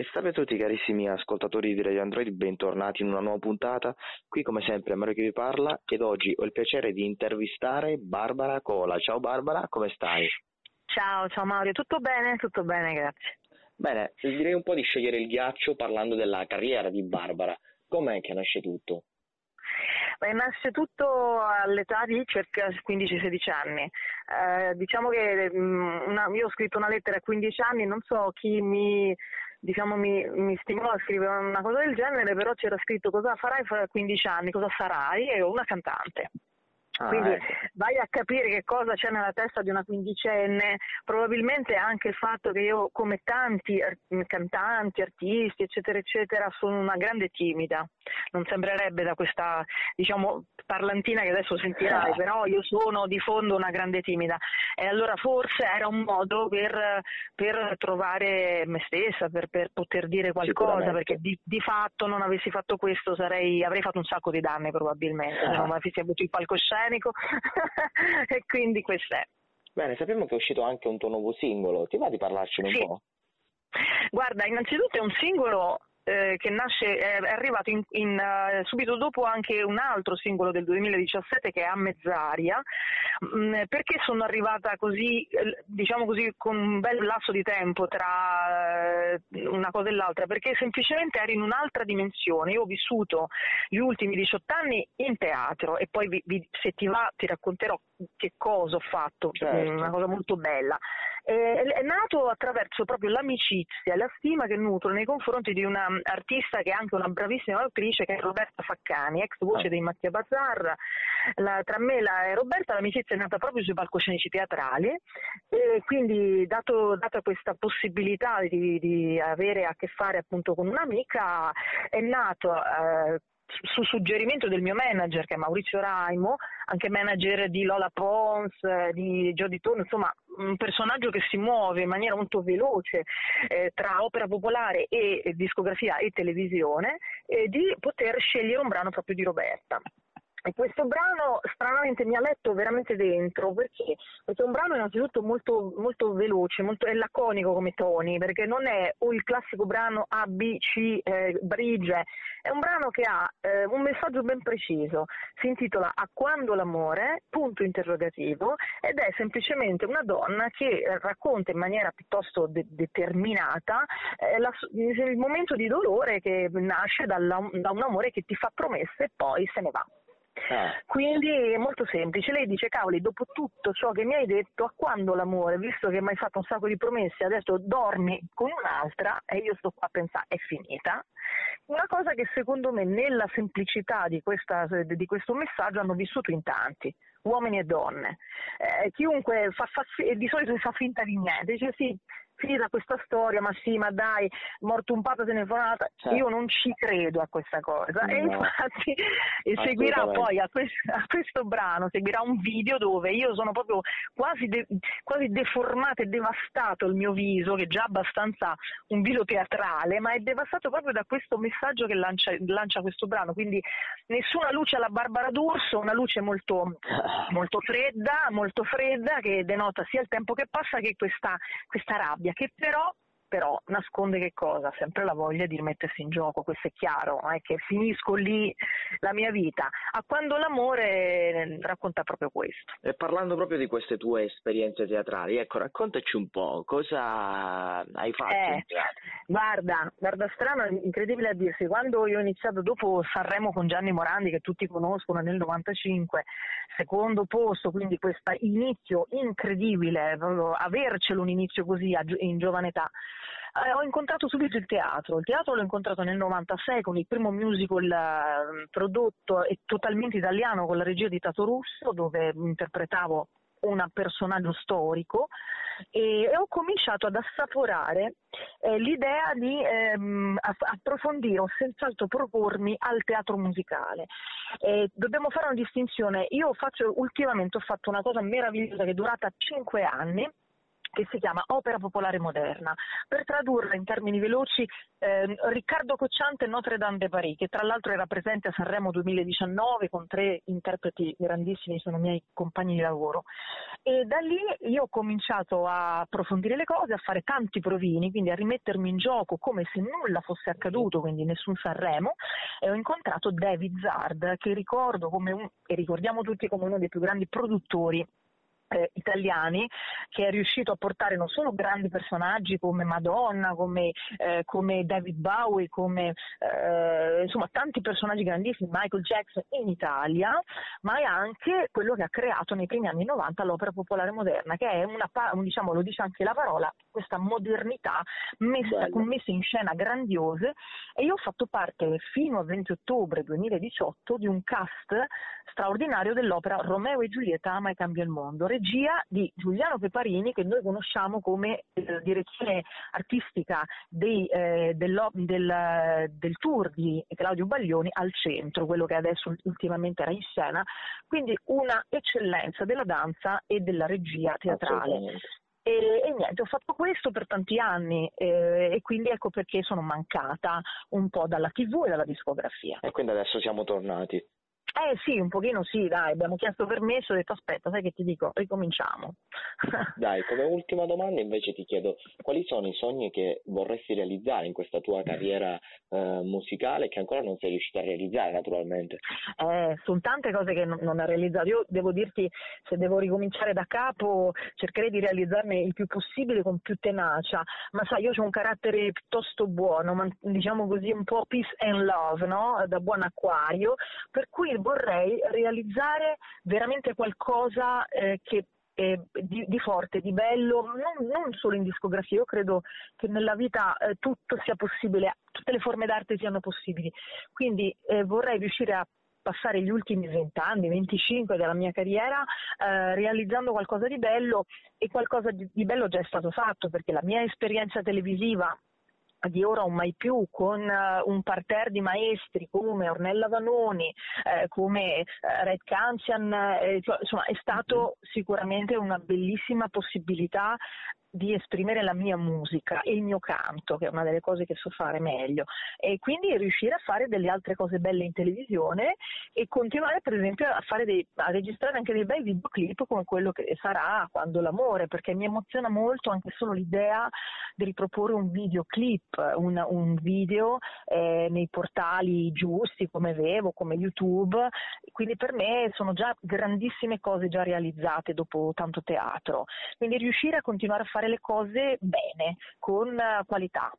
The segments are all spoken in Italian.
E salve a tutti carissimi ascoltatori di Radio Android, bentornati in una nuova puntata. Qui come sempre Mario che vi parla ed oggi ho il piacere di intervistare Barbara Cola. Ciao Barbara, come stai? Ciao, ciao Mario, tutto bene? Tutto bene, grazie. Bene, direi un po' di scegliere il ghiaccio parlando della carriera di Barbara. Com'è che nasce tutto? Beh, nasce tutto all'età di circa 15-16 anni. Eh, diciamo che mm, una, io ho scritto una lettera a 15 anni, non so chi mi diciamo, mi, mi stimolò a scrivere una cosa del genere, però c'era scritto cosa farai fra 15 anni, cosa sarai, e una cantante. Ah, Quindi ecco. vai a capire che cosa c'è nella testa di una quindicenne, probabilmente anche il fatto che io come tanti cantanti, artisti, eccetera, eccetera, sono una grande timida. Non sembrerebbe da questa, diciamo, parlantina che adesso sentirai, però io sono di fondo una grande timida. E allora forse era un modo per, per trovare me stessa, per, per poter dire qualcosa, perché di, di, fatto non avessi fatto questo sarei, avrei fatto un sacco di danni probabilmente, ah. non avessi avuto il palcoscenico meccanico e quindi questo è. Bene, sappiamo che è uscito anche un tuo nuovo singolo, ti va di parlarcene un sì. po'? Guarda, innanzitutto è un singolo eh, che nasce, è arrivato in, in, uh, subito dopo anche un altro singolo del 2017 che è A Mezzaria, mh, mm, perché sono arrivata così, eh, diciamo così, con un bel lasso di tempo tra una cosa e l'altra, perché semplicemente ero in un'altra dimensione. Io ho vissuto gli ultimi 18 anni in teatro e poi vi, vi, se ti va ti racconterò che cosa ho fatto, certo. una cosa molto bella. È nato attraverso proprio l'amicizia e la stima che nutro nei confronti di un'artista che è anche una bravissima attrice che è Roberta Faccani, ex voce ah. dei Macchia Bazar. La, tra me e Roberta l'amicizia è nata proprio sui palcoscenici teatrali e quindi dato, data questa possibilità di, di, avere a che fare appunto con un'amica è nato eh, su suggerimento del mio manager che è Maurizio Raimo, anche manager di Lola Pons, di Jodie Turner, insomma un personaggio che si muove in maniera molto veloce eh, tra opera popolare e, discografia e televisione, eh, di poter scegliere un brano proprio di Roberta. E questo brano stranamente mi ha letto veramente dentro perché? Perché è un brano innanzitutto molto, molto veloce, molto, è laconico come toni, perché non è o il classico brano A, B, C, eh, brige, è un brano che ha eh, un messaggio ben preciso, si intitola A quando l'amore, punto interrogativo, ed è semplicemente una donna che racconta in maniera piuttosto de- determinata eh, la, il momento di dolore che nasce dalla, da un amore che ti fa promesse e poi se ne va. Ah. Quindi è molto semplice. Lei dice: Cavoli, dopo tutto ciò che mi hai detto, a quando l'amore? Visto che mi hai fatto un sacco di promesse, adesso dormi con un'altra e io sto qua a pensare: è finita. Una cosa che secondo me nella semplicità di, questa, di questo messaggio hanno vissuto in tanti uomini e donne. Eh, chiunque fa, fa, di solito fa finta di niente, dice sì, finita questa storia, ma sì, ma dai, morto un papa se ne fa un'altra. Certo. Io non ci credo a questa cosa. No. E infatti seguirà poi a questo, a questo, brano, seguirà un video dove io sono proprio quasi, de, quasi deformato e devastato il mio viso, che è già abbastanza un viso teatrale, ma è devastato proprio da questo messaggio che lancia, lancia questo brano. Quindi nessuna luce alla Barbara D'Urso, una luce molto, molto fredda, molto fredda, che denota sia il tempo che passa che questa, questa rabbia media, che però però nasconde che cosa? Sempre la voglia di rimettersi in gioco, questo è chiaro, è che finisco lì la mia vita. A quando l'amore eh, racconta proprio questo. E parlando proprio di queste tue esperienze teatrali, ecco, raccontaci un po', cosa hai fatto eh, in teatro? Guarda, guarda strano, incredibile a dirsi, quando io ho iniziato dopo Sanremo con Gianni Morandi, che tutti conoscono nel 95, secondo posto, quindi questo inizio incredibile, avercelo un inizio così in giovane età, eh, ho incontrato subito il teatro. Il teatro l'ho incontrato nel 96 con il primo musical eh, prodotto e totalmente italiano con la regia di Tato Russo, dove interpretavo un personaggio storico e, e ho cominciato ad assaporare eh, l'idea di ehm, approfondire o senz'altro propormi al teatro musicale. Eh, dobbiamo fare una distinzione. Io faccio, ultimamente ho fatto una cosa meravigliosa che è durata cinque anni che si chiama Opera Popolare Moderna. Per tradurla in termini veloci, eh, Riccardo Cocciante Notre Dame de Paris, che tra l'altro era presente a Sanremo 2019 con tre interpreti grandissimi, sono miei compagni di lavoro. E da lì io ho cominciato a approfondire le cose, a fare tanti provini, quindi a rimettermi in gioco come se nulla fosse accaduto, quindi nessun Sanremo, e ho incontrato David Zard, che ricordo come un, e ricordiamo tutti come uno dei più grandi produttori eh, italiani che è riuscito a portare non solo grandi personaggi come Madonna, come, eh, come David Bowie, come eh, insomma tanti personaggi grandissimi, Michael Jackson in Italia, ma è anche quello che ha creato nei primi anni 90 l'opera popolare moderna, che è una, diciamo, lo dice anche la parola, questa modernità messa, con messe in scena grandiose. E io ho fatto parte fino al 20 ottobre 2018 di un cast straordinario dell'opera Romeo e Giulietta ama e cambia il mondo, regia di Giuliano Peparini che noi conosciamo come eh, direzione artistica dei, eh, del, del, del, tour di Claudio Baglioni al centro, quello che adesso ultimamente era in scena, quindi una eccellenza della danza e della regia teatrale. E, e, niente, ho fatto questo per tanti anni eh, e quindi ecco perché sono mancata un po' dalla tv e dalla discografia. E quindi adesso siamo tornati. Eh sì, un pochino sì, dai, abbiamo chiesto permesso, ho detto aspetta, sai che ti dico, ricominciamo. dai, come ultima domanda invece ti chiedo quali sono i sogni che vorresti realizzare in questa tua carriera eh, musicale che ancora non sei riuscita a realizzare naturalmente? Eh, sono tante cose che non, non ho realizzato, io devo dirti se devo ricominciare da capo cercherei di realizzarne il più possibile con più tenacia, ma sai io ho un carattere piuttosto buono, ma, diciamo così un po' peace and love, no? da buon acquario, per cui vorrei realizzare veramente qualcosa eh, che di, di, forte, di bello, non, non, solo in discografia, io credo che nella vita eh, tutto sia possibile, tutte le forme d'arte siano possibili, quindi eh, vorrei riuscire a passare gli ultimi 20 anni, 25 della mia carriera eh, realizzando qualcosa di bello e qualcosa di, di bello già è stato fatto perché la mia esperienza televisiva di ora o mai più con uh, un parterre di maestri come Ornella Vanoni, eh, come uh, Red Canzian, eh, cioè, insomma è stato sicuramente una bellissima possibilità di esprimere la mia musica e il mio canto, che è una delle cose che so fare meglio, e quindi riuscire a fare delle altre cose belle in televisione e continuare per esempio a, dei, a registrare anche dei bei videoclip come quello che sarà Quando l'amore, perché mi emoziona molto anche solo l'idea di riproporre un videoclip, un, un video eh, nei portali giusti come Vevo, come YouTube, quindi per me sono già grandissime cose già realizzate dopo tanto teatro, quindi riuscire a continuare a fare fare le cose bene, con eh, qualità.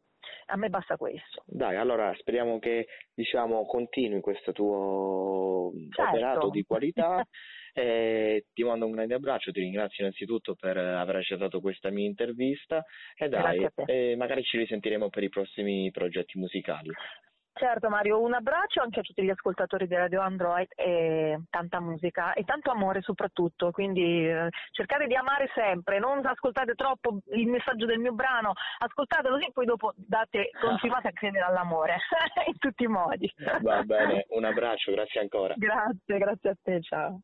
A me basta questo. Dai, allora speriamo che diciamo, continui questo tuo certo. operato di qualità. Eh, ti mando un grande abbraccio, ti ringrazio innanzitutto per aver accettato questa mia intervista e dai, eh, magari ci risentiremo per i prossimi progetti musicali. Certo Mario, un abbraccio anche a tutti gli ascoltatori di Radio Android e tanta musica e tanto amore soprattutto, quindi eh, cercate di amare sempre, non ascoltate troppo il messaggio del mio brano, ascoltatelo così poi dopo date, continuate a credere all'amore in tutti i modi. Va bene, un abbraccio, grazie ancora. Grazie, grazie a te, ciao.